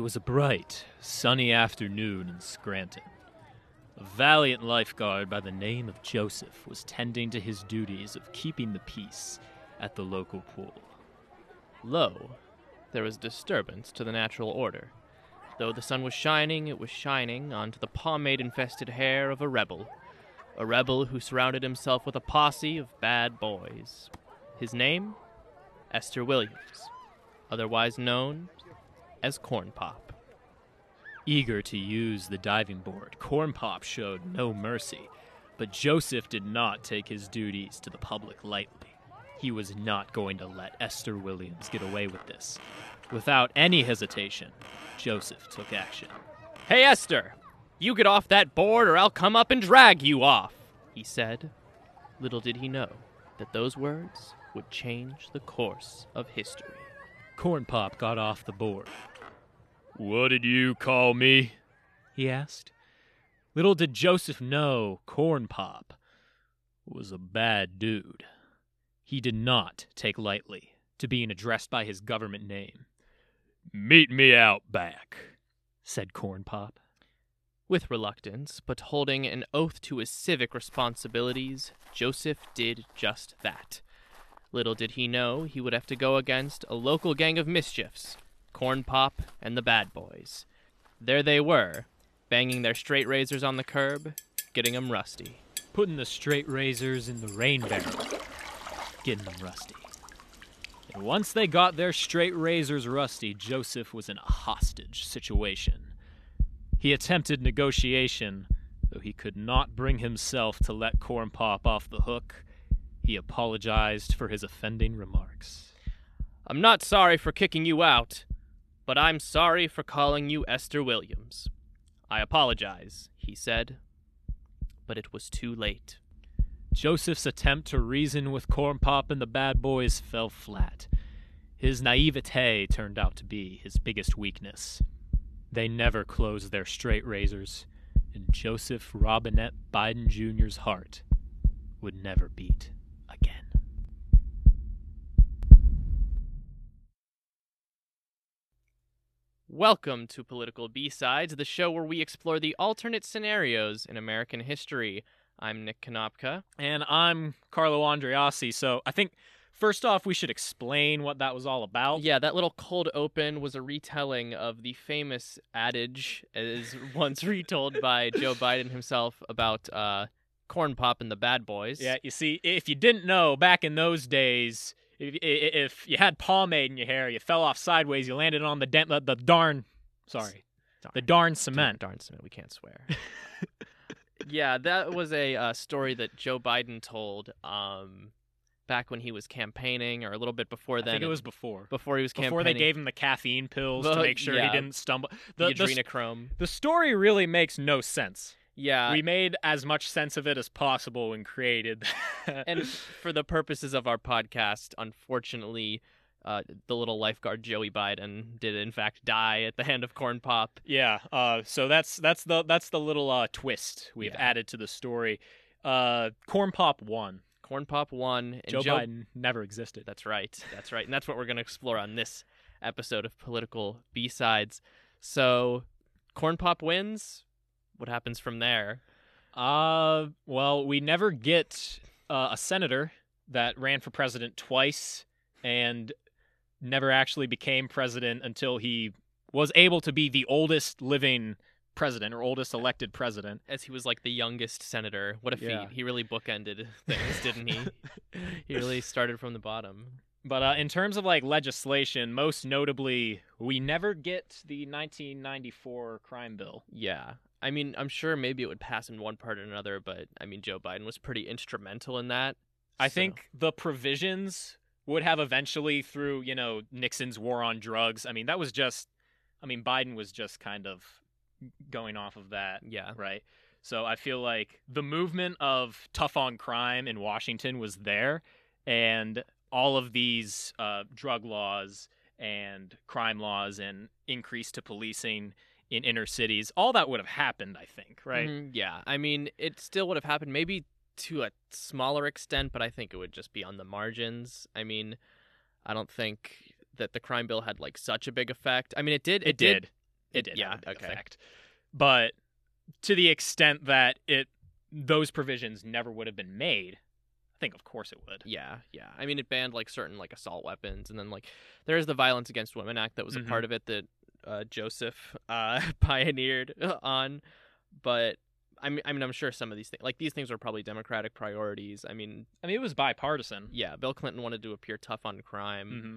It was a bright, sunny afternoon in Scranton. A valiant lifeguard by the name of Joseph was tending to his duties of keeping the peace at the local pool. Lo, there was disturbance to the natural order. Though the sun was shining, it was shining onto the pomade infested hair of a rebel. A rebel who surrounded himself with a posse of bad boys. His name? Esther Williams, otherwise known as Corn Pop. Eager to use the diving board, Corn Pop showed no mercy, but Joseph did not take his duties to the public lightly. He was not going to let Esther Williams get away with this. Without any hesitation, Joseph took action. Hey, Esther! You get off that board or I'll come up and drag you off, he said. Little did he know that those words would change the course of history. Corn Pop got off the board. What did you call me? he asked. Little did Joseph know Corn Pop was a bad dude. He did not take lightly to being addressed by his government name. Meet me out back, said Corn Pop. With reluctance, but holding an oath to his civic responsibilities, Joseph did just that. Little did he know he would have to go against a local gang of mischiefs, Corn Pop and the Bad Boys. There they were, banging their straight razors on the curb, getting 'em rusty. Putting the straight razors in the rain barrel, getting them rusty. And once they got their straight razors rusty, Joseph was in a hostage situation. He attempted negotiation, though he could not bring himself to let Corn Pop off the hook. He apologized for his offending remarks. I'm not sorry for kicking you out, but I'm sorry for calling you Esther Williams. I apologize, he said. But it was too late. Joseph's attempt to reason with Corn Pop and the bad boys fell flat. His naivete turned out to be his biggest weakness. They never closed their straight razors, and Joseph Robinette Biden Jr.'s heart would never beat Welcome to Political B-Sides, the show where we explore the alternate scenarios in American history. I'm Nick Konopka. And I'm Carlo Andreassi, so I think first off we should explain what that was all about. Yeah, that little cold open was a retelling of the famous adage, as once retold by Joe Biden himself about uh, Corn Pop and the Bad Boys. Yeah, you see, if you didn't know, back in those days, if, if you had pomade in your hair, you fell off sideways, you landed on the den- the, the darn, sorry, Darn. the darn cement. Darn, darn cement. We can't swear. yeah, that was a uh, story that Joe Biden told um, back when he was campaigning, or a little bit before I then. think it was before. before he was campaigning. Before they gave him the caffeine pills to make sure yeah. he didn't stumble. the, The, the, adrenochrome. the story really makes no sense. Yeah, we made as much sense of it as possible and created. and for the purposes of our podcast, unfortunately, uh, the little lifeguard Joey Biden did in fact die at the hand of Corn Pop. Yeah, uh, so that's that's the that's the little uh, twist we've Yeah. added to the story. Uh, Corn Pop won. Corn Pop won, and Joe, Biden never existed. That's right. That's right. And that's what we're going to explore on this episode of Political B-Sides. So, Corn Pop wins. What happens from there? Uh, well, we never get uh, a senator that ran for president twice and never actually became president until he was able to be the oldest living president or oldest elected president. As he was like the youngest senator. What a Yeah. feat. He really bookended things, didn't he? he really started from the bottom. But uh, in terms of like legislation, most notably, we never get the 1994 crime bill. Yeah. I mean, I'm sure maybe it would pass in one part or another, but I mean, Joe Biden was pretty instrumental in that. I So- think the provisions would have eventually through, you know, Nixon's war on drugs. I mean, that was just I mean, Biden was just kind of going off of that, Yeah. right? So I feel like the movement of tough on crime in Washington was there and all of these uh, drug laws and crime laws and increase to policing in inner cities, all that would have happened, I think, right? Mhm, Yeah. I mean, it still would have happened maybe to a smaller extent, but I think it would just be on the margins. I mean, I don't think that the crime bill had like such a big effect. I mean, it did. It did. it did yeah, have a big okay. effect. But to the extent that it those provisions never would have been made, I think of course it would. Yeah, yeah. I mean, it banned like certain like assault weapons, and then like there's the Violence Against Women Act that was Mhm. a part of it that uh, Joseph uh, pioneered on. But I mean, I mean, I'm sure some of these things, like these things, were probably Democratic priorities. I mean, I mean, it was bipartisan. yeah, Bill Clinton wanted to appear tough on crime, hmm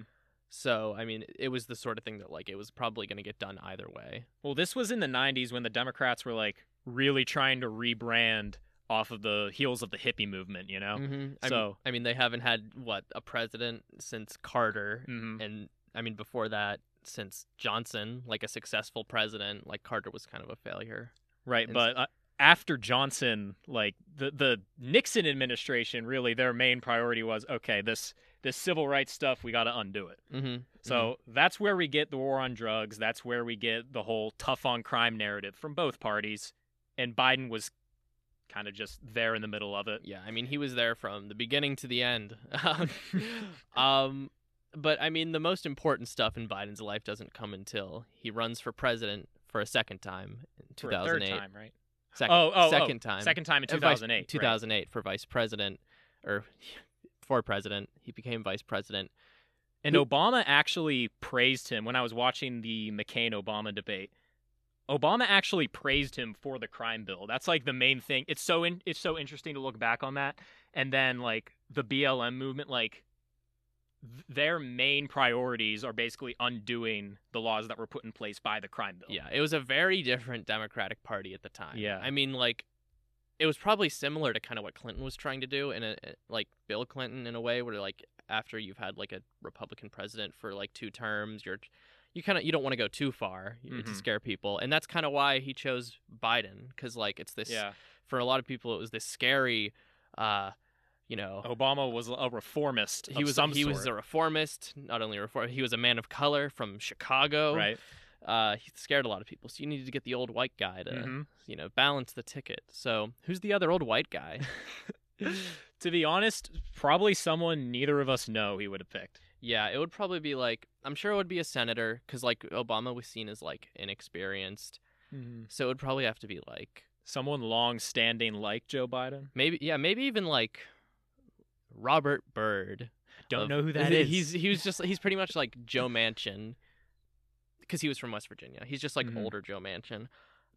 so I mean, it was the sort of thing that like it was probably going to get done either way. Well, this was in the 90s when the Democrats were like really trying to rebrand off of the heels of the hippie movement, you know? Mm-hmm. I mean, So- I mean, they haven't had what a president since Carter, hmm and I mean before that since Johnson, like a successful president. Like Carter was kind of a failure. Right, And but uh, after Johnson, like the the Nixon administration, really their main priority was okay, this this civil rights stuff, we got to undo it. Mm-hmm. So that's where we get the war on drugs. That's where we get the whole tough on crime narrative from both parties. And Biden was kind of just there in the middle of it. yeah, I mean he was there from the beginning to the end. um, but I mean the most important stuff in Biden's life doesn't come until he runs for president for a second time in For a third 2008. time, right? Second, Oh, oh, oh, second time. Second time in Uh, vice- 2008. right. 2008 for vice president, or for president. He became vice president. And Obama actually praised him when I was watching the McCain Obama debate. Obama actually praised him for the crime bill. That's like the main thing. It's so in, it's so interesting to look back on that. And then like the BLM movement like their main priorities are basically undoing the laws that were put in place by the crime bill. Yeah, it was a very different Democratic Party at the time. Yeah. I mean, like, it was probably similar to kind of what Clinton was trying to do, in a like Bill Clinton in a way, where like after you've had like a Republican president for like two terms, you're you kind of you don't want to go too far y- to scare people, and that's kind of why he chose Biden, because like it's this Yeah. for a lot of people it was this scary, uh, you know. Obama was a reformist. he was he was a reformist, not only a reform. He was a man of color from Chicago. right. Uh, he scared a lot of people, so you needed to get the old white guy to, Mhm. you know, balance the ticket. So who's the other old white guy? To be honest, probably someone neither of us know he would have picked. yeah, it would probably be like I'm sure it would be a senator because like Obama was seen as like inexperienced, so it would probably have to be like Someone long standing like Joe Biden. maybe yeah maybe even like Robert Byrd. Don't of- know who that is. He's he was just he's pretty much like Joe Manchin because he was from West Virginia. He's just like Mhm. older Joe Manchin.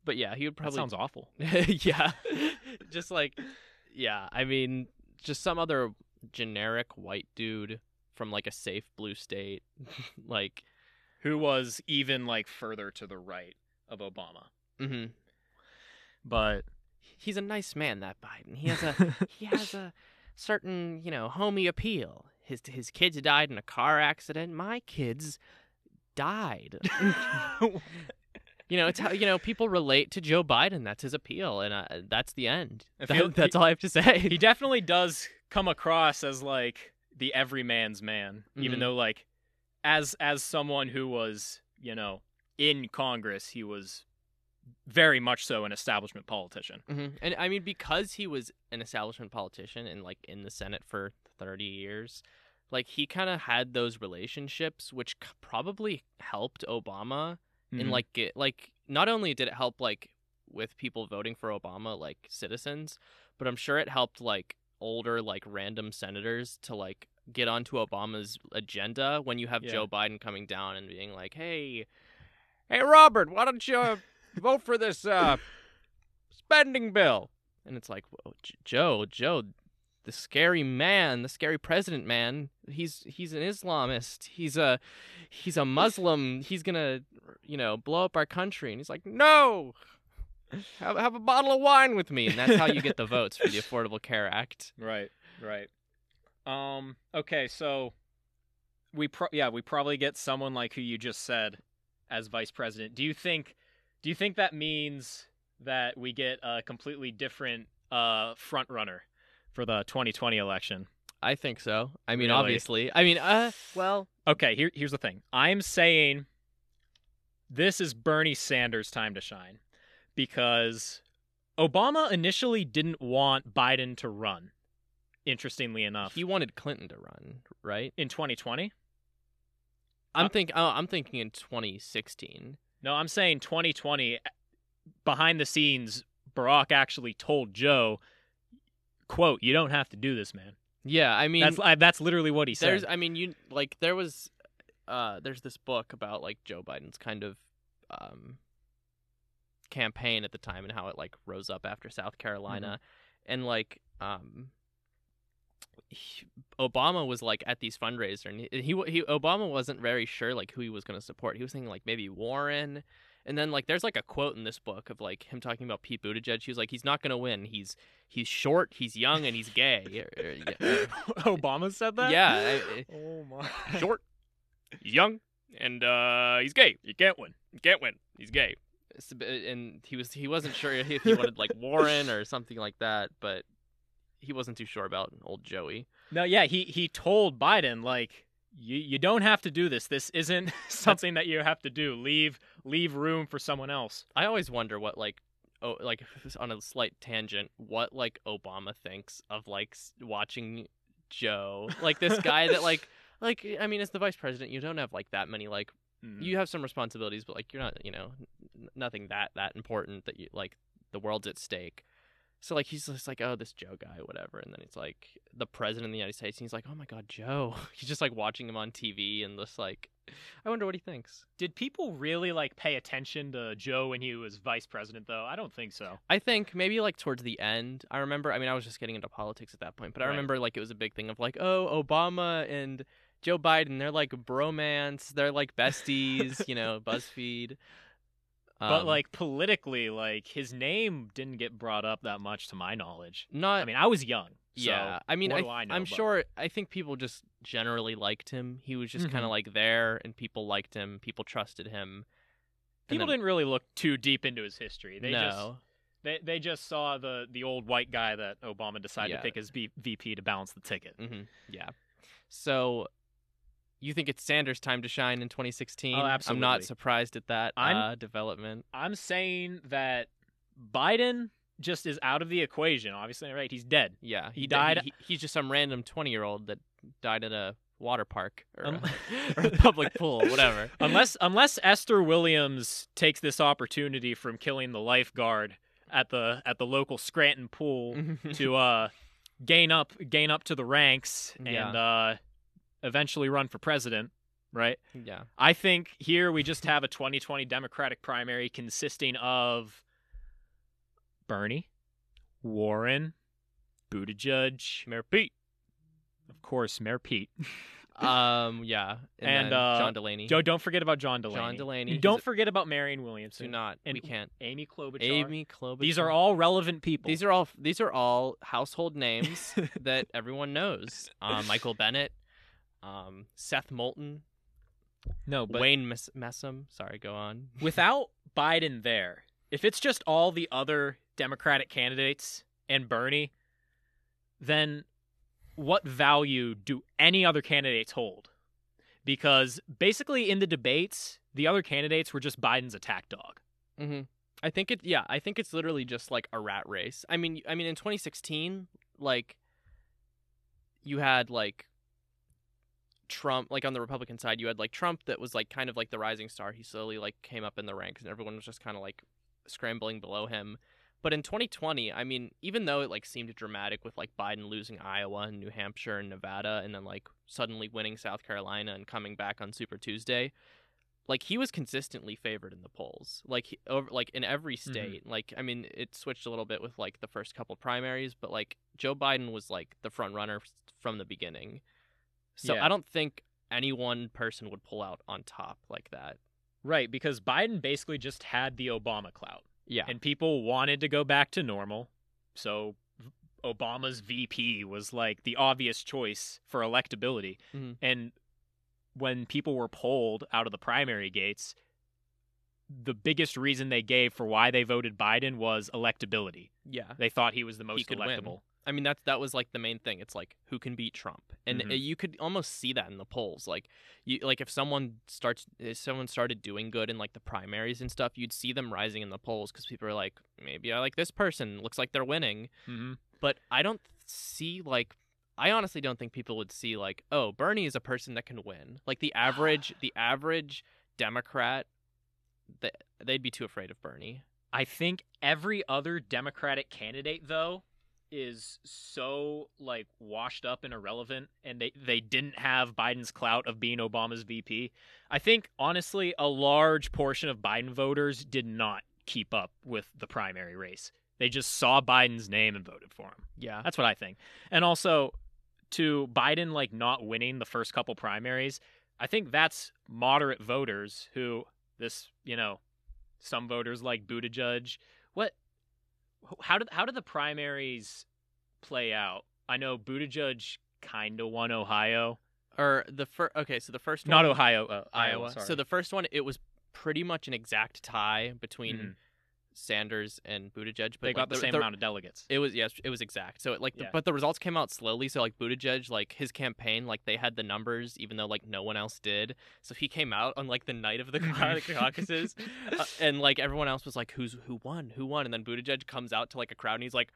But yeah, he would that probably sounds awful. yeah. just like yeah, I mean just some other generic white dude from like a safe blue state. like Who was even like further to the right of Obama. mhm. But he's a nice man that Biden. He has a he has a certain, you know, homey appeal. His his kids died in a car accident. My kids died. you know, it's how you know people relate to Joe Biden. That's his appeal, and uh, that's the end. That- feel- that's all I have to say. he definitely does come across as like the everyman's man, even Mhm. though like as as someone who was, you know, in Congress, he was very much so an establishment politician. hmm And I mean, because he was an establishment politician and like in the Senate for 30 years, like he kind of had those relationships, which c- probably helped Obama in Mhm. like get like not only did it help like with people voting for Obama, like citizens, but I'm sure it helped like older like random senators to like get onto Obama's agenda when you have Yeah. Joe Biden coming down and being like, "Hey, hey Robert, why don't you vote for this uh spending bill?" And it's like, "Joe, Joe, the scary man, the scary president man, he's he's an Islamist. He's a he's a Muslim. He's going to, you know, blow up our country." And he's like, "No! Have, have a bottle of wine with me." And that's how you get the votes for the Affordable Care Act. Right, right. Um. Okay, so we pro- yeah we probably get someone like who you just said as vice president. Do you think? Do you think that means that we get a completely different uh front runner for the 2020 election? I think so. I mean, Really? obviously. I mean, uh, well, Okay, here here's the thing. I'm saying this is Bernie Sanders' time to shine because Obama initially didn't want Biden to run. Interestingly enough, he wanted Clinton to run, right? in 2020. I'm Uh, think oh, I'm thinking in 2016. No, I'm saying 2020 behind the scenes Barack actually told Joe quote, "You don't have to do this, man." Yeah, I mean, that's I, that's literally what he said. there's, I mean, you like there was, uh, there's this book about like Joe Biden's kind of, um, campaign at the time and how it like rose up after South Carolina, and like, um. He- Obama was like at these fundraiser, and he, he he Obama wasn't very sure like who he was going to support. He was thinking like maybe Warren, and then like there's like a quote in this book of like him talking about Pete Buttigieg. He was like, he's not going to win. He's he's short, he's young, and he's gay. Or- or- yeah. Obama said that? Yeah, I- oh my. short, young, and uh, he's gay. You can't win. You can't win. He's gay. It's a bit- And he was he wasn't sure if he wanted like Warren or something like that, but he wasn't too sure about old Joey. No, yeah, he he told Biden like you you don't have to do this. This isn't something that you have to do. Leave leave room for someone else. I always wonder what like oh like on a slight tangent what like Obama thinks of like watching Joe like this guy that like like I mean as the vice president you don't have like that many like Mm. you have some responsibilities, but like you're not, you know, n- nothing that that important that you like the world's at stake. So like he's just like, oh, this Joe guy, whatever, and then it's like the president of the United States, and he's like, oh my God, Joe. He's just like watching him on TV and just like, I wonder what he thinks. Did people really like pay attention to Joe when he was vice president though? I don't think so. I think maybe like towards the end, I remember. I mean, I was just getting into politics at that point, but I Right. remember like it was a big thing of like, oh, Obama and Joe Biden, they're like bromance, they're like besties, you know, BuzzFeed. But Um, like politically, like his name didn't get brought up that much to my knowledge. not I mean, I was young. so yeah, I mean, I, do I know, am sure. I think people just generally liked him. He was just kind Mhm. of like there, and people liked him. People trusted him. People then- didn't really look too deep into his history. They just no, they they just saw the the old white guy that Obama decided Yeah. to pick as v- VP to balance the ticket. hmm yeah. So, you think it's Sanders' time to shine in 2016? Oh, absolutely. I'm not surprised at that uh, development. I'm saying that Biden just is out of the equation. Obviously, right? He's dead. Yeah, He d- died- he- he's just some random 20 year old that died at a water park or, Um, a, or a public pool, whatever. unless unless Esther Williams takes this opportunity from killing the lifeguard at the at the local Scranton pool to uh gain up gain up to the ranks and Yeah. uh eventually run for president, right? yeah, I think here we just have a 2020 Democratic primary consisting of Bernie, Warren, Buttigieg, Mayor Pete. of course, Mayor Pete. Um, yeah, and, And, uh, John Delaney. Joe, don't forget about John Delaney. John Delaney, And don't forget about Marianne Do Williamson. not. and we can't. Amy Klobuchar. Amy Klobuchar. These are all relevant people. These are all. These are all household names that everyone knows. Um, Michael Bennet, um, Seth Moulton, no, but Wayne Mess- Messam. Sorry, go on. without Biden there, if it's just all the other Democratic candidates and Bernie, then what value do any other candidates hold? Because basically, in the debates, the other candidates were just Biden's attack dog. hmm I think it. Yeah, I think it's literally just like a rat race. I mean, I mean, in 2016, like you had like Trump, like on the Republican side, you had like Trump that was like kind of like the rising star. He slowly like came up in the ranks, and everyone was just kind of like scrambling below him. But in 2020, I mean, even though it like seemed dramatic with like Biden losing Iowa and New Hampshire and Nevada, and then like suddenly winning South Carolina and coming back on Super Tuesday, like he was consistently favored in the polls like he, over like in every mm-hmm. state like i mean it switched a little bit with like the first couple primaries but like joe biden was like the front runner from the beginning so Yeah. i don't think any one person would pull out on top like that Right, because Biden basically just had the Obama clout. yeah and people wanted to go back to normal. So Obama's VP was like the obvious choice for electability. Mhm. And when people were polled out of the primary gates, the biggest reason they gave for why they voted Biden was electability. yeah They thought he was the most could win. I mean that's that was like the main thing. It's like who can beat Trump, and uh, you could almost see that in the polls. Like you like if someone starts if someone started doing good in like the primaries and stuff, you'd see them rising in the polls because people are like maybe I like this person. Looks like they're winning, Mm-hmm. but I don't see like. I honestly don't think people would see like, oh, Bernie is a person that can win. Like the average, the average Democrat they, they'd be too afraid of Bernie. I think every other Democratic candidate though is so like washed up and irrelevant and they they didn't have Biden's clout of being Obama's VP. I think honestly a large portion of Biden voters did not keep up with the primary race. They just saw Biden's name and voted for him. Yeah. That's what I think. And also to Biden like not winning the first couple primaries, I think that's moderate voters who this, you know, some voters like Buttigieg. What how did how did the primaries play out? I know Buttigieg kind of won Ohio, Or the first. Okay, so the first not Ohio, uh, Iowa. Iowa. So the first one, it was pretty much an exact tie between Mhm. Sanders and Buttigieg. But they like, got the, same the, amount of delegates. It was yes, it was exact. So it, like, the, but the results came out slowly. So like Buttigieg, like his campaign, like they had the numbers, even though like no one else did. So he came out on like the night of the caucuses, uh, and like everyone else was like, "Who's who won? Who won?" And then Buttigieg comes out to like a crowd, and he's like,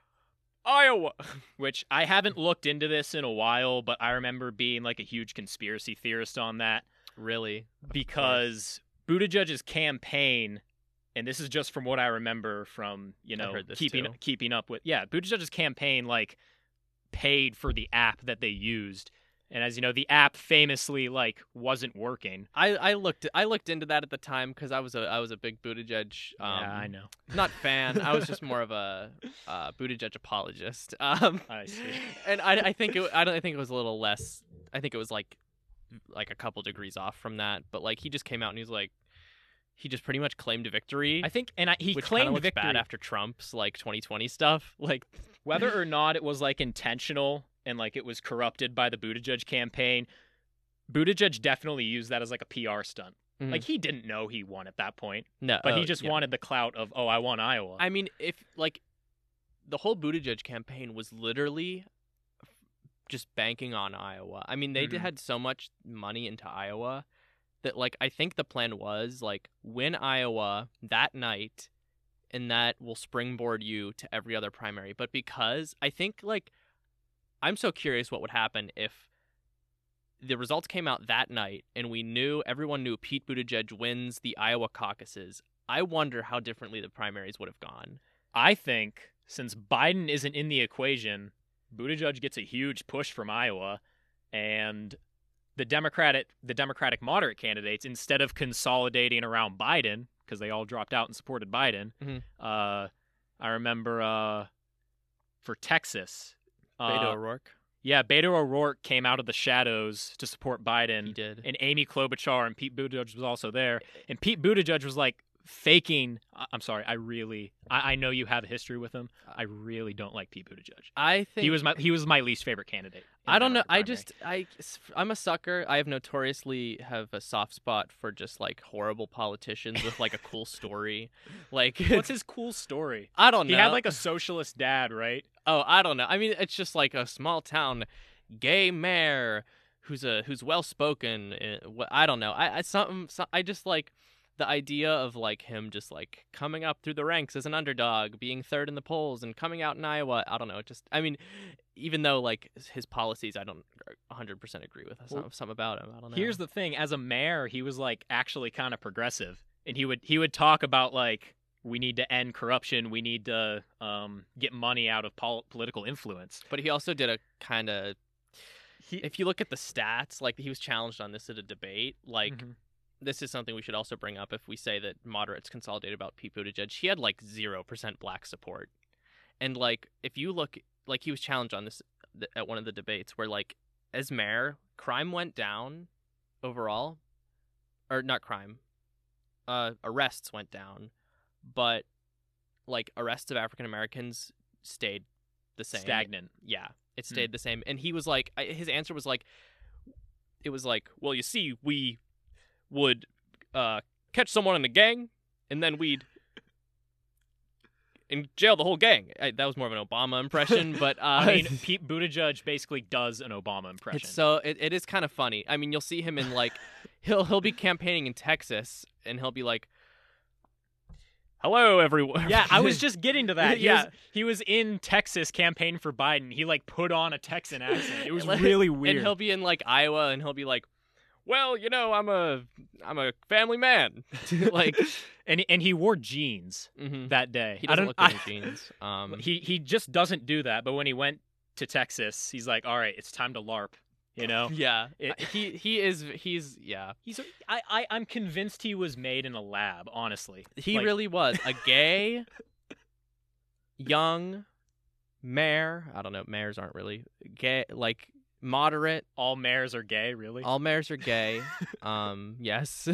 "Iowa." which I haven't looked into this in a while, but I remember being like a huge conspiracy theorist on that really? because Buttigieg's campaign, and this is just from what I remember from you know keeping too. keeping up with yeah Buttigieg's campaign like paid for the app that they used, and as you know the app famously like wasn't working. I, I looked I looked into that at the time because I was a I was a big Buttigieg um, yeah, I know. not fan. I was just more of a uh, Buttigieg apologist. Um, I see. and I, I think it I don't I think it was a little less. I think it was like like a couple degrees off from that. But like he just came out and he was like he just pretty much claimed victory. I think, and I, he which claimed looks victory bad after Trump's like 2020 stuff. Like whether or not it was like intentional and like it was corrupted by the Buttigieg campaign. Buttigieg definitely used that as like a PR stunt. Mhm. Like he didn't know he won at that point, no, but oh, he just yeah. wanted the clout of oh I won Iowa. I mean, if like the whole Buttigieg campaign was literally just banking on Iowa. I mean, they Mhm. had so much money into Iowa that like I think the plan was like win Iowa that night and that will springboard you to every other primary. But because I think like I'm so curious what would happen if the results came out that night and we knew everyone knew Pete Buttigieg wins the Iowa caucuses. I wonder how differently the primaries would have gone. I think since Biden isn't in the equation, Buttigieg gets a huge push from Iowa, and the Democratic the Democratic moderate candidates instead of consolidating around Biden because they all dropped out and supported Biden. Mhm. Uh, I remember uh, for Texas, Beto uh, O'Rourke. yeah, Beto O'Rourke came out of the shadows to support Biden He did. and Amy Klobuchar and Pete Buttigieg was also there. And Pete Buttigieg was like faking. I'm sorry, I really, I, I know you have a history with him. Uh, I really don't like Pete Buttigieg. I think He was my he was my least favorite candidate. I don't know. I just I I'm a sucker. I have notoriously have a soft spot for just like horrible politicians with like a cool story. Like what's his cool story? I don't know. He had like a socialist dad, right? oh I don't know. I mean it's just like a small town gay mayor who's a who's well spoken. Eh, I don't know. I I something so, I just like the idea of like him just like coming up through the ranks as an underdog, being third in the polls, and coming out in Iowa. I don't know. It just, I mean, even though like his policies, I don't 100 percent agree with some, Well, some about him. I don't know. Here's the thing: as a mayor, he was like actually kind of progressive, and he would he would talk about like we need to end corruption, we need to um, get money out of pol- political influence. but he also did a kind of. He, If you look at the stats, like he was challenged on this at a debate, like Mhm. This is something we should also bring up if we say that moderates consolidate about Pete Buttigieg. He had like zero percent black support, and like if you look, like he was challenged on this th- at one of the debates where like as mayor, crime went down overall, or not crime, uh, arrests went down, but like arrests of African Americans stayed the same. stagnant. Yeah, it stayed the same. And he was like, his answer was like, it was like, well, you see, we would uh, catch someone in a gang, and then we'd in jail the whole gang. I, that was more of an Obama impression, but uh, I mean, Pete Buttigieg basically does an Obama impression. it's so it, it is kind of funny. I mean, you'll see him in like he'll he'll be campaigning in Texas, and he'll be like, "Hello, everyone." yeah, I was just getting to that. He yeah, was- he was in Texas campaigning for Biden. He like put on a Texan accent. It was Like, really weird. And he'll be in like Iowa, and he'll be like, well, you know, I'm a I'm a family man. like, and and he wore jeans mhm. that day. he doesn't look good I- in jeans. Um, he he just doesn't do that. But when he went to Texas, he's like, all right, it's time to LARP. You know. yeah, It- he he is he's yeah. He's. I I I'm convinced he was made in a lab. Honestly, He Like, really was a gay, young mayor. I don't know. Mayors aren't really gay. Like moderate. all mayors are gay. Really. All mayors are gay. um, yes.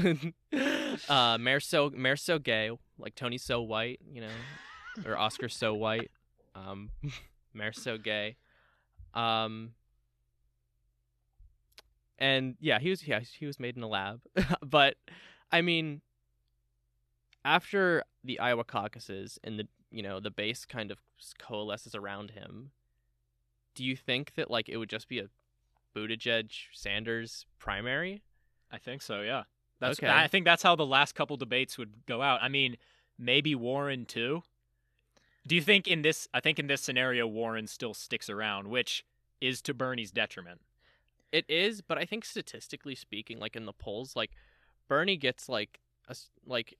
uh, mayor's so mayor's so gay. Like Tony so white. You know, or Oscar so white. Um, mayor's so gay. Um. And yeah, he was yeah he was made in a lab, but I mean, after the Iowa caucuses and the you know the base kind of coalesces around him, do you think that like it would just be a Buttigieg Sanders primary? I think so. Yeah. That's. Okay. I think that's how the last couple debates would go out. I mean, maybe Warren too. Do you think in this? I think in this scenario, Warren still sticks around, which is to Bernie's detriment. It is, but I think statistically speaking, like in the polls, like Bernie gets like a, like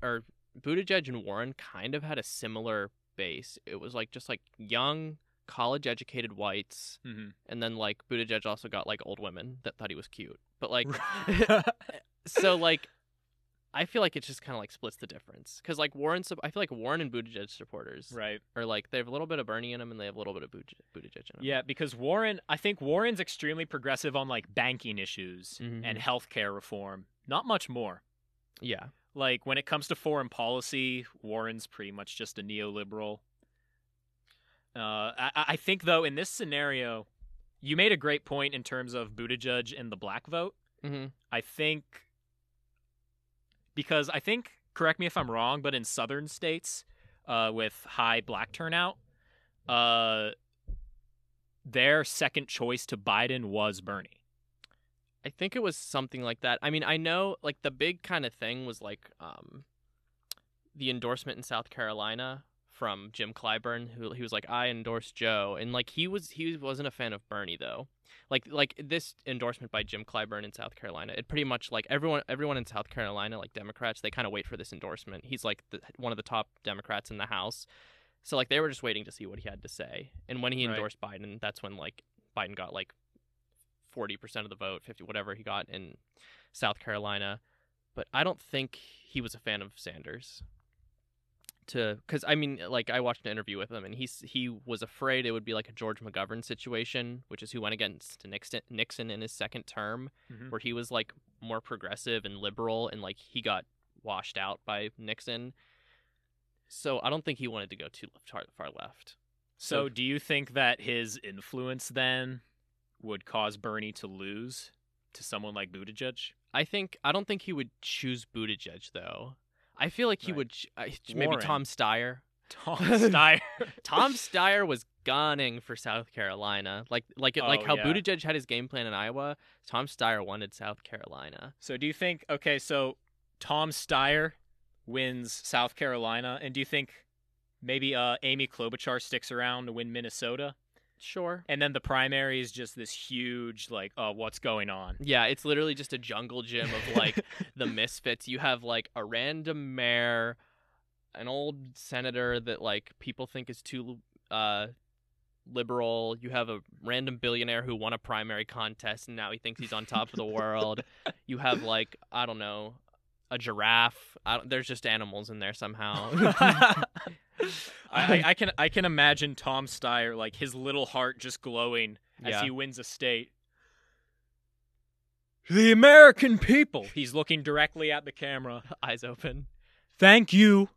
or Buttigieg and Warren kind of had a similar base. It was like just like young college educated whites Mm-hmm. and then like Buttigieg also got like old women that thought he was cute. But like so like I feel like it just kind of like splits the difference cuz like Warren I feel like Warren and Buttigieg supporters right. are like they have a little bit of Bernie in them and they have a little bit of Buttigieg, in them. Yeah, because Warren, I think Warren's extremely progressive on like banking issues Mhm. and healthcare reform. Not much more. Yeah. Like when it comes to foreign policy, Warren's pretty much just a neoliberal. Uh, I, I think though in this scenario, you made a great point in terms of Buttigieg and the black vote. Mhm. I think because I think correct me if I'm wrong, but in southern states uh, with high black turnout, uh, their second choice to Biden was Bernie. I think it was something like that. I mean, I know like the big kind of thing was like um the endorsement in South Carolina from Jim Clyburn who he was like I endorse Joe and like he was he wasn't a fan of Bernie though. Like like this endorsement by Jim Clyburn in South Carolina. It pretty much like everyone everyone in South Carolina like Democrats they kind of wait for this endorsement. He's like the, one of the top Democrats in the House. So like they were just waiting to see what he had to say. And when he Right. endorsed Biden, that's when like Biden got like 40% of the vote, 50 whatever he got in South Carolina. But I don't think he was a fan of Sanders. To cuz I mean like I watched an interview with him and he's he was afraid it would be like a George McGovern situation, which is who went against Nixon Nixon in his second term Mhm. where he was like more progressive and liberal and like he got washed out by Nixon. So I don't think he wanted to go too far, far left. So, do you think that his influence then would cause Bernie to lose to someone like Buttigieg? I think I don't think he would choose Buttigieg though. I feel like he Right. would uh, maybe Tom Steyer. Tom Steyer. Tom Steyer was gunning for South Carolina, like like it, like Oh, how yeah. Buttigieg had his game plan in Iowa. Tom Steyer wanted South Carolina. so, do you think? Okay, so Tom Steyer wins South Carolina, and do you think maybe uh, Amy Klobuchar sticks around to win Minnesota, Sure. and then the primary is just this huge like, oh, what's going on? Yeah, it's literally just a jungle gym of like the misfits. You have like a random mayor, an old senator that like people think is too uh liberal. You have a random billionaire who won a primary contest and now he thinks he's on top of the world. You have like I don't know, a giraffe. I don't, there's just animals in there somehow. I, I, I can I can imagine Tom Steyer like his little heart just glowing as Yeah. he wins a state. The American people. He's looking directly at the camera. Eyes open. Thank you,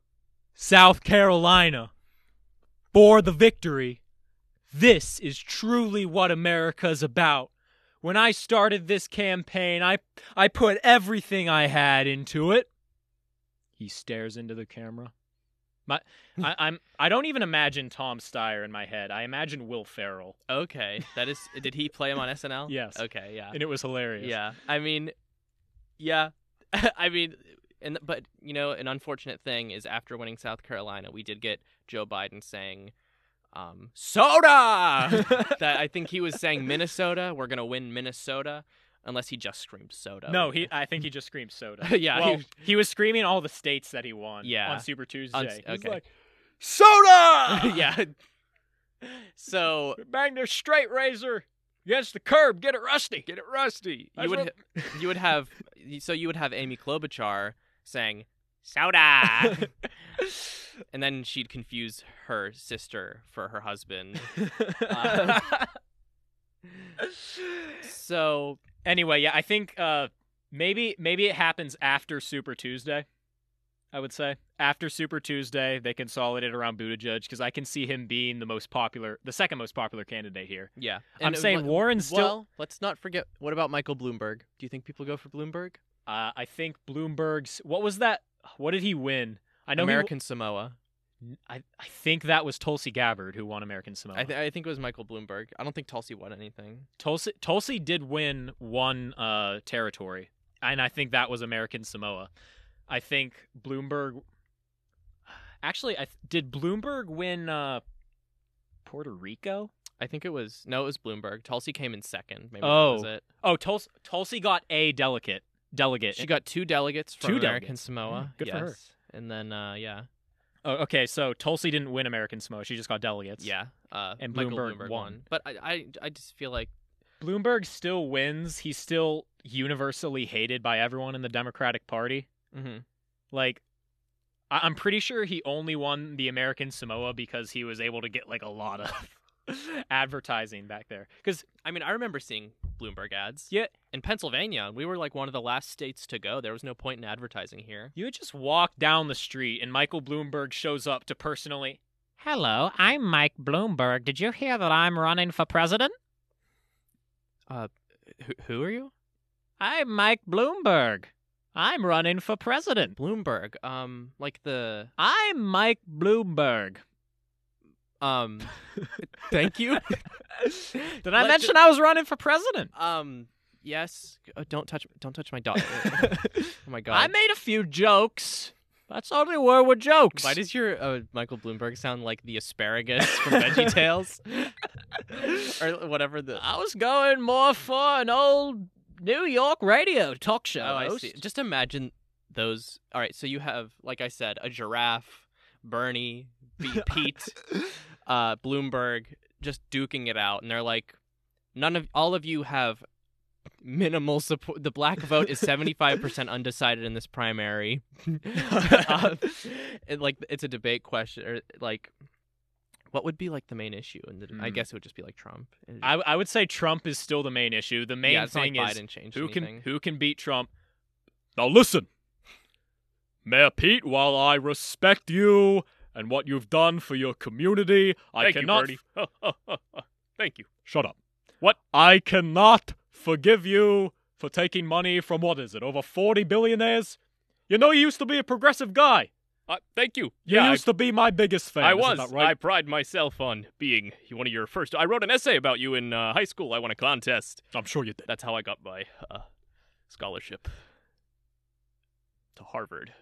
South Carolina, for the victory. This is truly what America's about. When I started this campaign, I I put everything I had into it. He stares into the camera. My, I, I'm I don't even imagine Tom Steyer in my head. I imagine Will Ferrell, Okay, that is. did he play him on SNL? Yes. Okay, yeah. and it was hilarious. Yeah, I mean, yeah, I mean, and but you know, an unfortunate thing is after winning South Carolina, we did get Joe Biden saying, um, "Soda." that I think he was saying Minnesota. We're gonna win Minnesota. Unless he just screamed soda. No, he. I think he just screamed soda. Yeah, Well, he- he, was screaming all the states that he won. Yeah. On Super Tuesday. On- He was okay. like, soda. yeah. So Bang their straight razor against the curb. Get it rusty. Get it rusty. you would what- you would have so you would have Amy Klobuchar saying soda, and then she'd confuse her sister for her husband. Uh, so anyway, yeah, I think uh, maybe maybe it happens after Super Tuesday. I would say after Super Tuesday, they consolidate around Buttigieg because I can see him being the most popular, the second most popular candidate here. yeah, I'm And, uh, saying Warren's still. Well, let's not forget. What about Michael Bloomberg? Do you think people go for Bloomberg? uh, I think Bloomberg's. What was that? What did he win? I know he American Samoa. I, I think that was Tulsi Gabbard who won American Samoa. I, th- I think it was Michael Bloomberg. I don't think Tulsi won anything. Tulsi Tulsi did win one uh, territory, and I think that was American Samoa. I think Bloomberg. Actually, I th- did Bloomberg win uh, Puerto Rico? I think it was no, it was Bloomberg. Tulsi came in second. Maybe Oh. that was it. Oh, Tulsi, Tulsi got a delegate. Delegate. She got two delegates from Two American delegates. Samoa. Mm, good for her. yes. And then uh, yeah, oh, okay, so Tulsi didn't win American Samoa. She just got delegates. yeah. Uh, And Bloomberg Bloomberg won. But I, I, I just feel like Bloomberg still wins. He's still universally hated by everyone in the Democratic Party. mhm. Like, I- I'm pretty sure he only won the American Samoa because he was able to get like a lot of advertising back there. Because I mean, I remember seeing Bloomberg ads. Yeah. In Pennsylvania, we were like one of the last states to go. There was no point in advertising here. you would just walk down the street and Michael Bloomberg shows up to personally. Hello, I'm Mike Bloomberg. Did you hear that I'm running for president? Uh, Who, who are you? I'm Mike Bloomberg. I'm running for president. Bloomberg. Um, like the I'm Mike Bloomberg. Um. thank you. Did I Let mention I was running for president? Um. Yes. Uh, don't touch. Don't touch my dog. oh my god. I made a few jokes. That's all they were were jokes. Why does your uh, Michael Bloomberg sound like the asparagus from Veggie Tales, or whatever the? I was going more for an old New York radio talk show. Oh, I host. see. Just imagine those. All right, so you have, like I said, a giraffe, Bernie, B- Pete, uh, Bloomberg, just duking it out, and they're like, none of all of you have minimal support. The black vote is seventy five percent undecided in this primary. Uh, and, like it's a debate question, or like. What would be like the main issue? And I Hmm. guess it would just be like Trump. I, I would say Trump is still the main issue. The main yeah, thing like is who anything. can who can beat Trump. Now listen, Mayor Pete. While I respect you and what you've done for your community, I Thank cannot. Bernie. Thank you. Shut up. What? I cannot forgive you for taking money from what is it? Over forty billionaires. You know, you used to be a progressive guy. Uh, thank you. You yeah, I- used to be my biggest fan. I was. right? I pride myself on being one of your first. I wrote an essay about you in uh, high school. I won a contest. I'm sure you did. That's how I got my uh, scholarship to Harvard.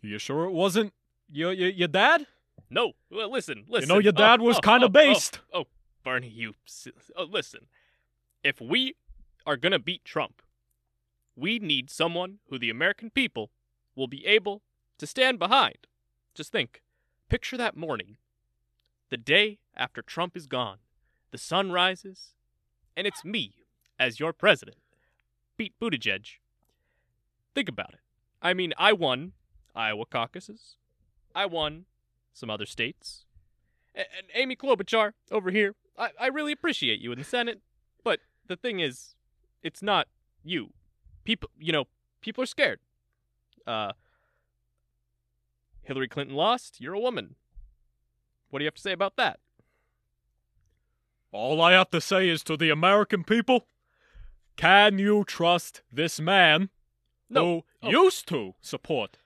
You sure it wasn't your your, your dad? No, well, listen, listen. You know, your dad Oh, was oh, kind oh, of based. Oh, oh, Barney, you. Oh, listen. If we are gonna beat Trump, we need someone who the American people will be able to stand behind. Just think. Picture that morning, the day after Trump is gone. The sun rises, and it's me as your president, Pete Buttigieg. Think about it. I mean, I won Iowa caucuses. I won some other states. And Amy Klobuchar over here, I, I really appreciate you in the Senate, but the thing is, it's not you. People, you know, people are scared. Uh, Hillary Clinton lost. You're a woman. What do you have to say about that? All I have to say is to the American people, can you trust this man No. who Oh. used to support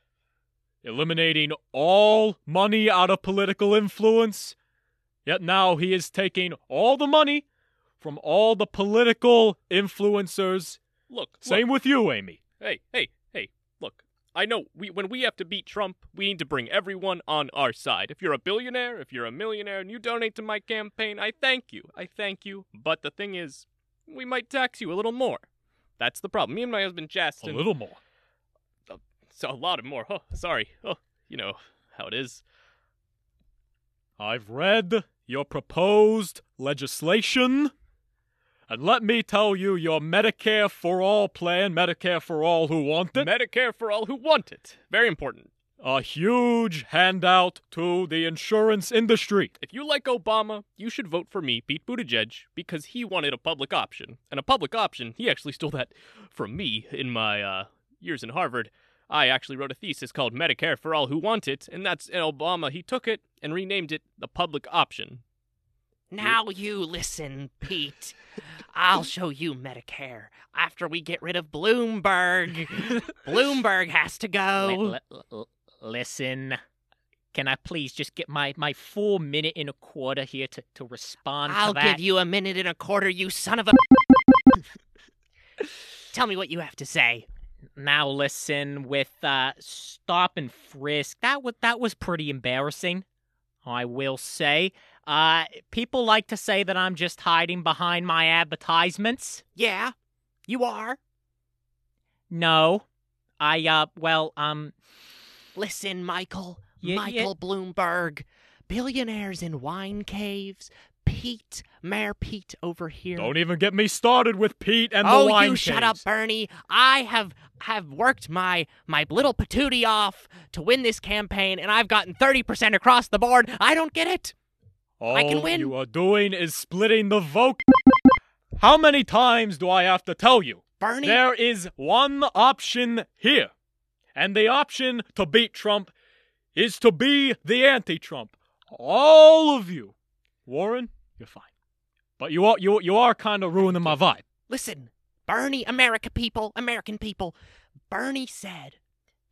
eliminating all money out of political influence, yet now he is taking all the money from all the political influencers. Look, look, Same with you, Amy. hey, hey, hey, look. I know we when we have to beat Trump, we need to bring everyone on our side. If you're a billionaire, if you're a millionaire and you donate to my campaign, I thank you. I thank you. But the thing is, we might tax you a little more. That's the problem. Me and my husband Justin. A little more. So a lot of more. Oh, sorry. Oh, you know how it is. I've read your proposed legislation. And let me tell you, your Medicare for All plan, Medicare for all who want it, Medicare for all who want it. Very important. a huge handout to the insurance industry. If you like Obama, you should vote for me, Pete Buttigieg, because he wanted a public option. And a public option, he actually stole that from me in my uh, years in Harvard. I actually wrote a thesis called Medicare for All Who Want It, and that's and Obama. He took it and renamed it the public option. Now you listen, Pete. I'll show you Medicare after we get rid of Bloomberg. Bloomberg has to go. listen, can I please just get my, my full minute and a quarter here to, to respond I'll to that? give you a minute and a quarter, you son of a. Tell me what you have to say. Now listen, with uh, stop and frisk, that was that was pretty embarrassing. I will say. Uh, people like to say that I'm just hiding behind my advertisements. Yeah, you are. No, I uh, well, um, Listen, Michael. Ye- Michael Bloomberg. Billionaires in wine caves. Pete, Mayor Pete over here. Don't even get me started with Pete and the oh, wine you shut up. Bernie. I have have worked my my little patootie off to win this campaign, and I've gotten thirty percent across the board. I don't get it. All I can win. you are doing is splitting the vote. How many times do I have to tell you? Bernie, There is one option here. And the option to beat Trump is to be the anti Trump. All of you. Warren, you're fine. But you are you you are kind of ruining my vibe. listen, Bernie, America people, American people. Bernie said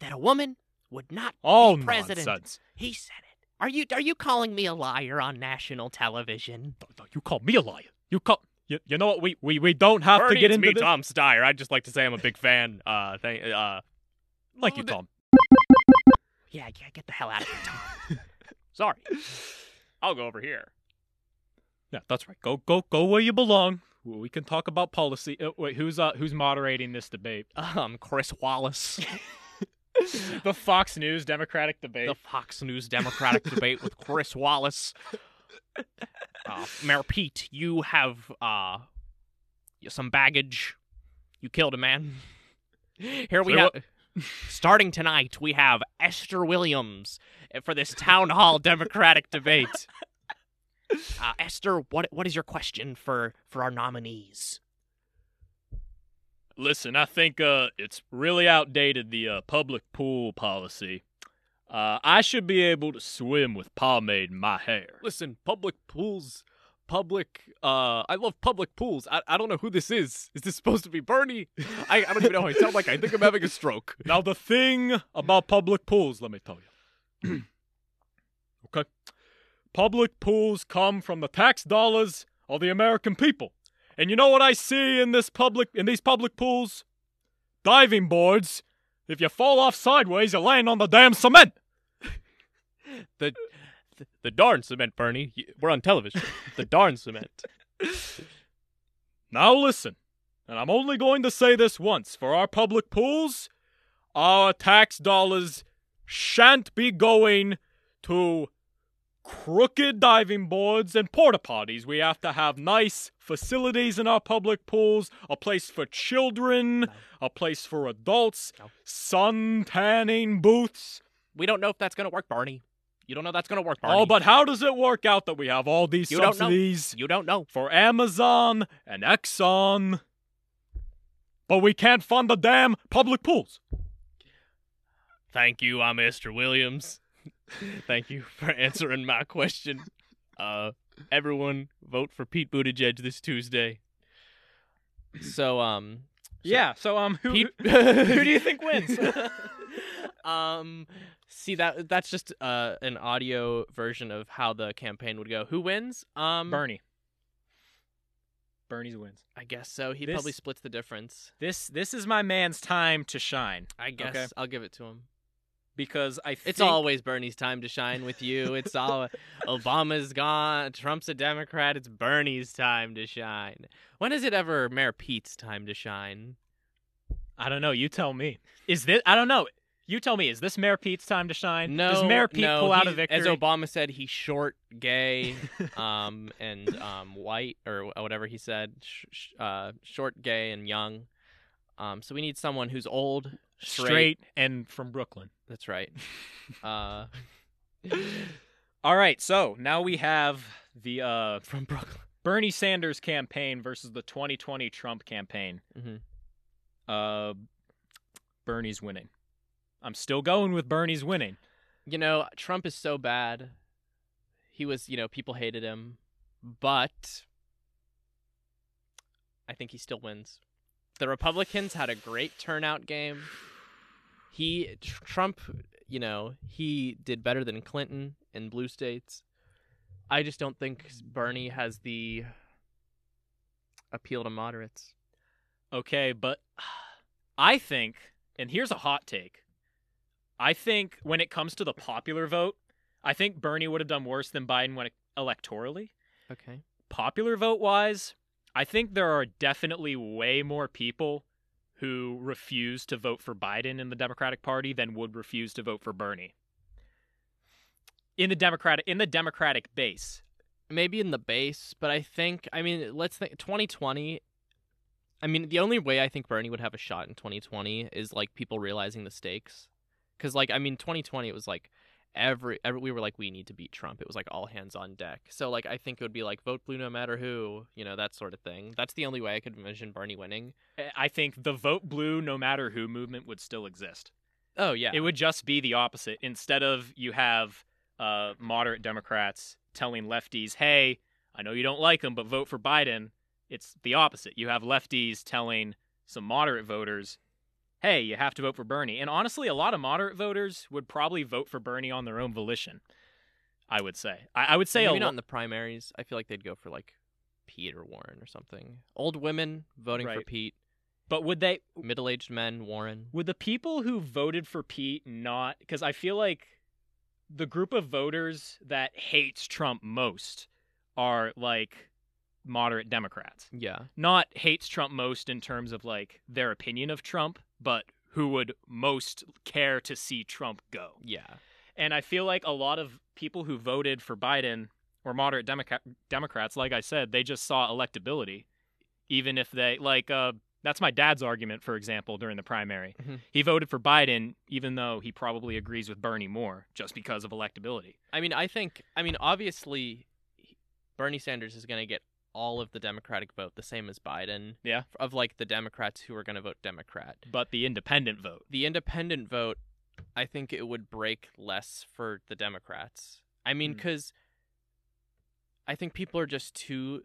that a woman would not All be president. nonsense. He said it. Are you are you calling me a liar on national television? You call me a liar. You call you, you know what? We, we we don't have Bernie, to get it's into me, this. Tom Steyer. I'd just like to say I'm a big fan. Uh, thank, uh, Like you, Tom. Yeah, yeah, get the hell out of here, Tom. sorry. I'll go over here. Yeah, that's right. Go go go where you belong. We can talk about policy. Uh, wait, who's uh who's moderating this debate? Um, Chris Wallace, the Fox News Democratic debate. the Fox News Democratic debate with Chris Wallace. Uh, Mayor Pete, you have uh some baggage. You killed a man. Here we have. Starting tonight, we have Esther Williams for this town hall Democratic debate. Uh, Esther, what what is your question for for our nominees? Listen, I think uh, it's really outdated the uh, public pool policy. Uh, I should be able to swim with pomade in my hair. Listen, public pools, public. Uh, I love public pools. I, I don't know who this is. Is this supposed to be Bernie? I, I don't even know. How I sound like I think I'm having a stroke. Now, the thing about public pools, let me tell you. okay? Public pools come from the tax dollars of the American people. And you know what I see in this public in these public pools? Diving boards. If you fall off sideways, you land on the damn cement. The, the the darn cement, Bernie. We're on television. The darn cement. Now listen, and I'm only going to say this once for our public pools, our tax dollars shan't be going to crooked diving boards and porta potties. We have to have nice facilities in our public pools, a place for children, a place for adults, No. sun tanning booths. We don't know if that's gonna work, Barney. You don't know that's gonna work, Barney. Oh, but how does it work out that we have all these You don't know. you don't know. for Amazon and Exxon. But we can't fund the damn public pools. Thank you, I'm Esther Williams. Thank you for answering my question. Uh, everyone, vote for Pete Buttigieg this Tuesday. So, um, Yeah, so um who Pete, who do you think wins? um, see that that's just uh an audio version of how the campaign would go. Who wins? Um, Bernie. Bernie's wins. I guess so. He This- probably splits the difference. This this is my man's time to shine. I guess Okay. I'll give it to him. Because I think It's always Bernie's time to shine with you. It's all Obama's gone, Trump's a Democrat. It's Bernie's time to shine. When is it ever Mayor Pete's time to shine? I don't know. You tell me. Is this? I don't know. You tell me. Is this Mayor Pete's time to shine? No, Does Mayor Pete no, pull out a victory? As Obama said, he's short, gay, um, and um, white, or whatever he said. Sh- sh- uh, short, gay, and young. Um, so we need someone who's old, straight. straight and from Brooklyn. That's right. Uh, All right. So now we have the uh, from Brooklyn. Bernie Sanders campaign versus the 2020 Trump campaign. Mhm. Uh, Bernie's winning. I'm still going with Bernie's winning. You know, Trump is so bad. He was, you know, people hated him, but I think he still wins. The Republicans had a great turnout game. He tr- Trump, you know, he did better than Clinton in blue states. I just don't think Bernie has the appeal to moderates. Okay, but I think, and here's a hot take. I think when it comes to the popular vote, I think Bernie would have done worse than Biden when electorally. Okay. Popular vote wise, I think there are definitely way more people who refuse to vote for Biden in the Democratic Party than would refuse to vote for Bernie. In the Democratic in the Democratic base. maybe in the base, but I think I mean let's think 2020. I mean the only way I think Bernie would have a shot in 2020 is like people realizing the stakes, because like I mean 2020 it was like every, every we were like we need to beat Trump. It was like all hands on deck. So like I think it would be like vote blue no matter who, you know that sort of thing. That's the only way I could envision Bernie winning. I think the vote blue no matter who movement would still exist. Oh yeah, It would just be the opposite. Instead of you have uh, moderate Democrats telling lefties, "Hey, I know you don't like him, but vote for Biden." It's the opposite. You have lefties telling some moderate voters, "Hey, you have to vote for Bernie." And honestly, a lot of moderate voters would probably vote for Bernie on their own volition. I would say. I, I would say maybe not lo- in the primaries. I feel like they'd go for like Pete or Warren or something. Old women voting for Pete. but would they? Middle-aged men Warren. Would the people who voted for Pete not? Because I feel like the group of voters that hates Trump most are like moderate Democrats. Yeah. Not hates Trump most in terms of like their opinion of Trump, but who would most care to see Trump go. Yeah. And I feel like a lot of people who voted for Biden or moderate Democrat Democrats, like I said, they just saw electability, even if they like. Uh, that's my dad's argument, for example, during the primary. Mhm. He voted for Biden, even though he probably agrees with Bernie more, just because of electability. I mean, I think, I mean, obviously, Bernie Sanders is going to get all of the Democratic vote, the same as Biden. Yeah. Of like the Democrats who are going to vote Democrat. But the independent vote, The independent vote, I think it would break less for the Democrats. I mean, mm. because I think people are just too,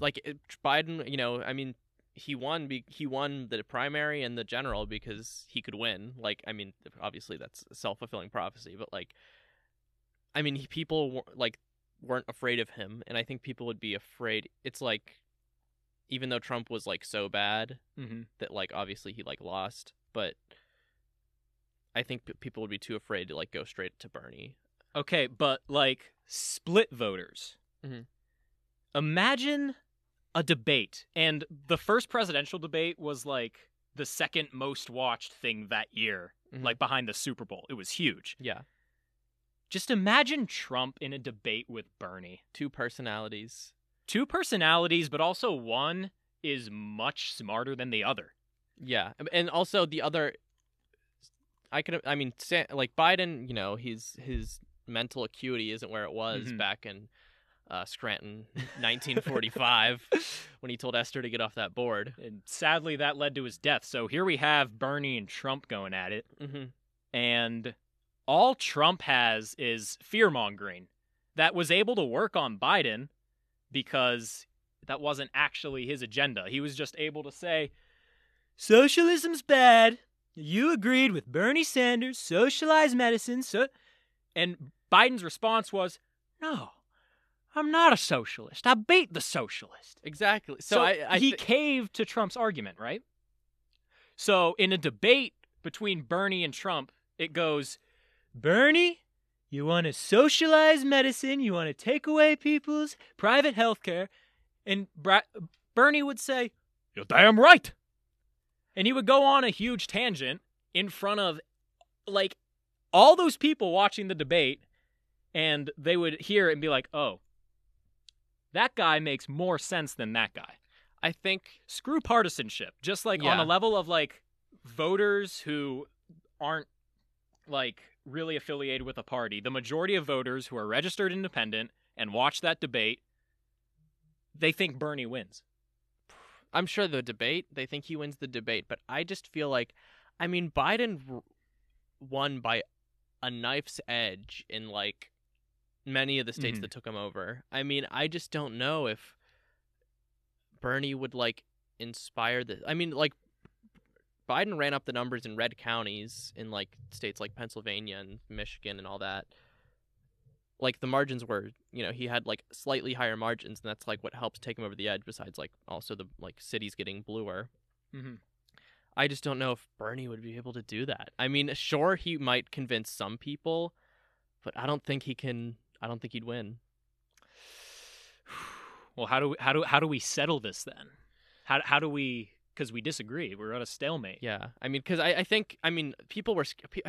like, it- Biden, you know, I mean, he won be- he won the primary and the general because he could win like i mean obviously that's a self-fulfilling prophecy but like i mean he, people like weren't afraid of him and i think people would be afraid it's like even though trump was like so bad mm-hmm. that like obviously he like lost but i think p- people would be too afraid to like go straight to bernie Okay, but like split voters. Mhm. Imagine a debate, and the first presidential debate was like the second most watched thing that year, Mhm. like behind the Super Bowl. It was huge. yeah Just imagine Trump in a debate with Bernie. two personalities Two personalities, but also one is much smarter than the other. Yeah, um, and also the other, I could, I mean, like Biden, you know, his his mental acuity isn't where it was Mhm. back in uh, Scranton, 1945, when he told Esther to get off that board. And sadly, that led to his death. So here we have Bernie and Trump going at it. hmm and all Trump has is fear mongering that was able to work on Biden because that wasn't actually his agenda. He was just able to say, Socialism's bad. You agreed with Bernie Sanders, socialized medicine. So... And Biden's response was, No, I'm not a socialist. I beat the socialist. Exactly. So, So, I, I he caved to Trump's argument, right? So in a debate between Bernie and Trump, it goes, Bernie, you want to socialize medicine, you want to take away people's private health care. And Bra- Bernie would say, You're damn right. And he would go on a huge tangent in front of like all those people watching the debate, and they would hear it and be like, Oh, that guy makes more sense than that guy. I think Screw partisanship. Just like on Yeah. a level of like voters who aren't like really affiliated with a party, the majority of voters who are registered independent and watch that debate, they think Bernie wins. I'm sure the debate, they think he wins the debate, but I just feel like, I mean, Biden r- won by a knife's edge in like many of the states Mhm. that took him over. I mean, I just don't know if Bernie would like inspire the. I mean, like Biden ran up the numbers in red counties in like states like Pennsylvania and Michigan and all that. Like the margins were, you know, he had like slightly higher margins, and that's like what helps take him over the edge. Besides, like also the like cities getting bluer. Mm-hmm. I just don't know if Bernie would be able to do that. I mean, sure he might convince some people, but I don't think he can. I don't think he'd win. Well, how do we, how do how do we settle this then? How how do we? Because we disagree. We're at a stalemate. Yeah, I mean, because I, I think I mean people were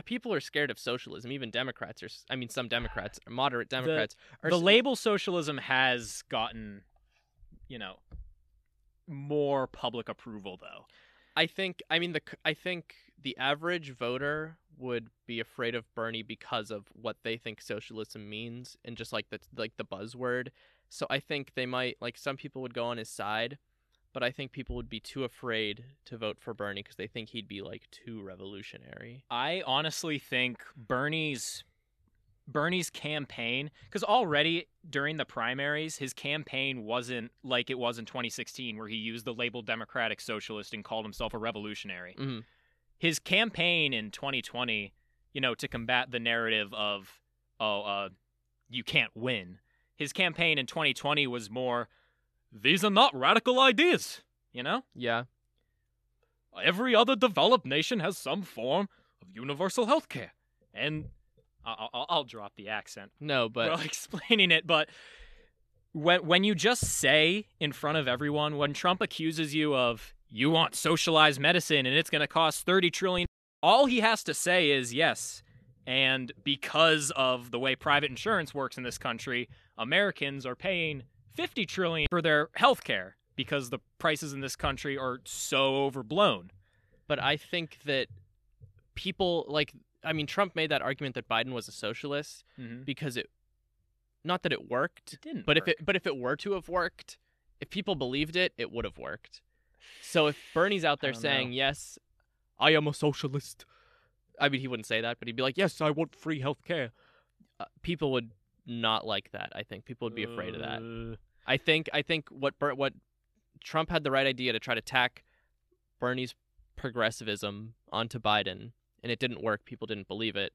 people are scared of socialism. Even Democrats are. I mean, some Democrats, moderate Democrats, are the s- label socialism has gotten, you know, more public approval though. I think I mean the I think the average voter would be afraid of Bernie because of what they think socialism means and just like the like the buzzword. So I think they might like some people would go on his side, but I think people would be too afraid to vote for Bernie because they think he'd be like too revolutionary. I honestly think Bernie's Bernie's campaign because already during the primaries his campaign wasn't like it was in 2016 where he used the label democratic socialist and called himself a revolutionary. hmm His campaign in 2020, you know, to combat the narrative of oh uh you can't win. His campaign in 2020 was more these are not radical ideas, you know? Yeah, every other developed nation has some form of universal health care. And I'll, I'll, I'll drop the accent no, but while explaining it, but when, when you just say in front of everyone, when Trump accuses you of you want socialized medicine and it's going to cost 30 trillion, all he has to say is yes. And because of the way private insurance works in this country, Americans are paying 50 trillion for their health care because the prices in this country are so overblown. but I think that people like I mean Trump made that argument that Biden was a socialist Mm-hmm. because it not that it worked, It didn't. But work. if it but if it were to have worked, if people believed it, it would have worked. So if Bernie's out there saying, know. "Yes, I am a socialist," I mean, he wouldn't say that, but he'd be like, "Yes, I want free health care." Uh, people would not like that. I think people would be afraid of that. Uh, I think I think what what Trump had the right idea to try to tack Bernie's progressivism onto Biden, and it didn't work. People didn't believe it,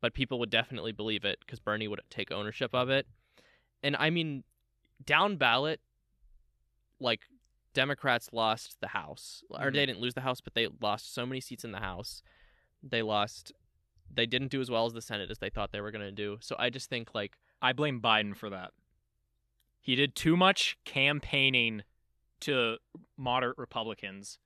but people would definitely believe it because Bernie would take ownership of it. And I mean, down ballot, like Democrats lost the House, or Mhm. they didn't lose the House, but they lost so many seats in the House. They lost. They didn't do as well as the Senate as they thought they were going to do. So I just think like I blame Biden for that. He did too much campaigning to moderate Republicans,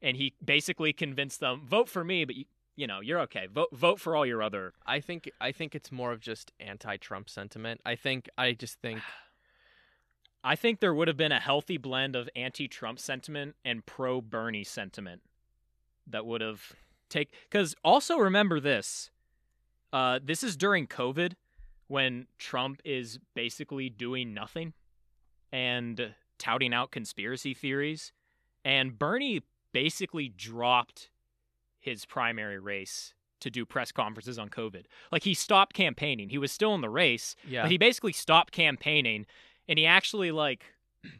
and he basically convinced them vote for me, but you, you know you're okay. Vote vote for all your other. I think I think it's more of just anti-Trump sentiment. I think I just think I think there would have been a healthy blend of anti-Trump sentiment and pro-Bernie sentiment that would have take. Because also remember this, uh, this is during COVID when Trump is basically doing nothing and touting out conspiracy theories, and Bernie basically dropped his primary race to do press conferences on COVID. Like he stopped campaigning. He was still in the race, yeah. but he basically stopped campaigning and he actually like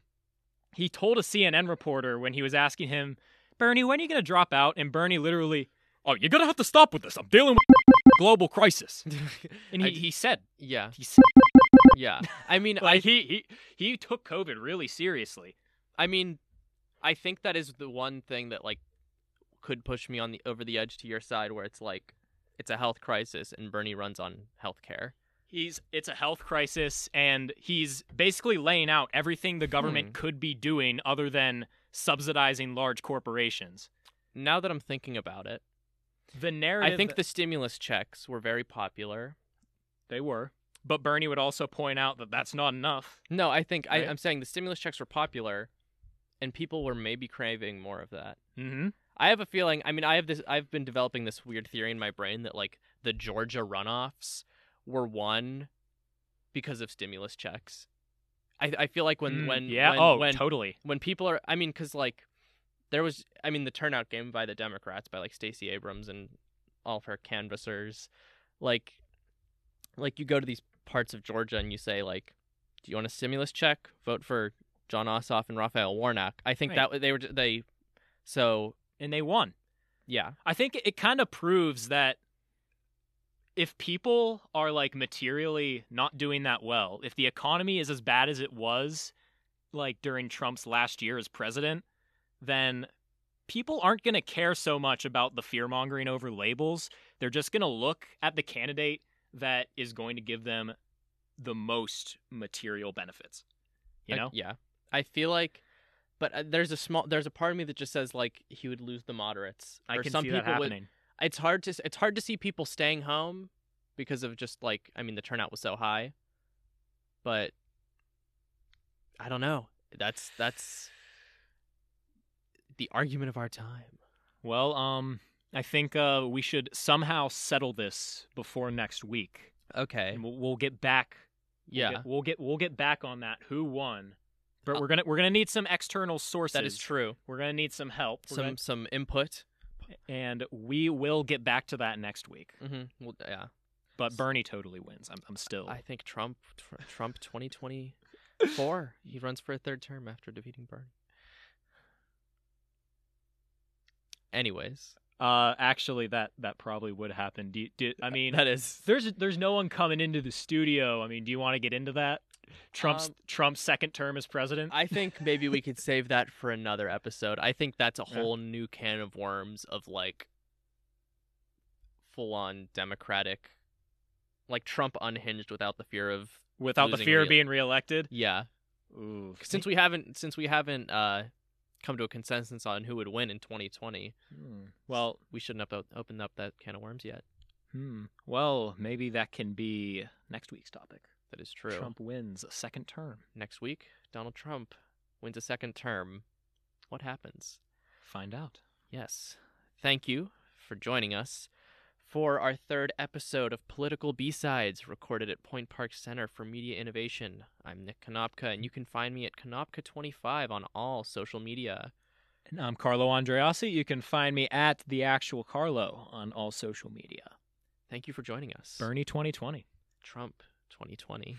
he told a CNN reporter when he was asking him, "Bernie, when are you going to drop out?" and Bernie literally, "Oh, you're going to have to stop with this. I'm dealing with global crisis." And he, I- he said, yeah, he said yeah. I mean, I like he, he he took COVID really seriously. I mean, I think that is the one thing that like could push me on the over the edge to your side, where it's like, it's a health crisis and Bernie runs on healthcare. He's it's a health crisis and he's basically laying out everything the government Hmm. could be doing other than subsidizing large corporations. Now that I'm thinking about it, The narrative I think the stimulus checks were very popular. they were, but Bernie would also point out that that's not enough. No, I think I, Right. I'm saying the stimulus checks were popular, and people were maybe craving more of that. Mhm. I have a feeling. I mean, I have this. I've been developing this weird theory in my brain that like the Georgia runoffs were won because of stimulus checks. I I feel like when Mm, when yeah, when, oh, when, totally. when people are. I mean, because like there was. I mean, the turnout game by the Democrats by like Stacey Abrams and all of her canvassers, like like you go to these parts of Georgia and you say like, do you want a stimulus check? Vote for Jon Ossoff and Raphael Warnock. I think Right. that they were they. So And they won. yeah. I think it kind of proves that if people are like materially not doing that well, if the economy is as bad as it was like during Trump's last year as president, then people aren't going to care so much about the fear mongering over labels. They're just going to look at the candidate that is going to give them the most material benefits. You I- know? yeah. I feel like, but uh, there's a small, there's a part of me that just says like he would lose the moderates. I can some see people that would. happening. It's hard to, it's hard to see people staying home because of just like, I mean, the turnout was so high. But I don't know. That's that's the argument of our time. Well, um, I think uh, we should somehow settle this before next week, Okay. and we'll, we'll get back. we'll Yeah, get- we'll get we'll get back on that. Who won? But Uh, we're gonna we're gonna need some external sources. that is true. We're gonna need some help. We're Some gonna- some input. and we will get back to that next week. Mm-hmm. Well, yeah. But Bernie totally wins. I'm I'm still. I think Trump tr- Trump 2024. he runs for a third term after defeating Bernie. Anyways, Uh, actually, that that probably would happen. Do, you, do I mean? that is There's there's no one coming into the studio. I mean, do you want to get into that? Trump's Um, Trump's second term as president. I think maybe we could save that for another episode. I think that's a Yeah. whole new can of worms of like full on democratic like Trump unhinged without the fear of Without the fear of being reelected. yeah. Ooh, Since we haven't since we haven't uh come to a consensus on who would win in 2020, Hmm. Well, we shouldn't have opened up that can of worms yet. hmm. Well, maybe that can be next week's topic. That is true. Trump wins a second term. Next week, Donald Trump wins a second term. What happens? Find out. Yes. Thank you for joining us for our third episode of Political B-Sides, recorded at Point Park Center for Media Innovation. I'm Nick Konopka, and you can find me at Konopka25 on all social media. And I'm Carlo Andreassi. You can find me at the actual Carlo on all social media. Thank you for joining us. Bernie 2020. Trump 2020.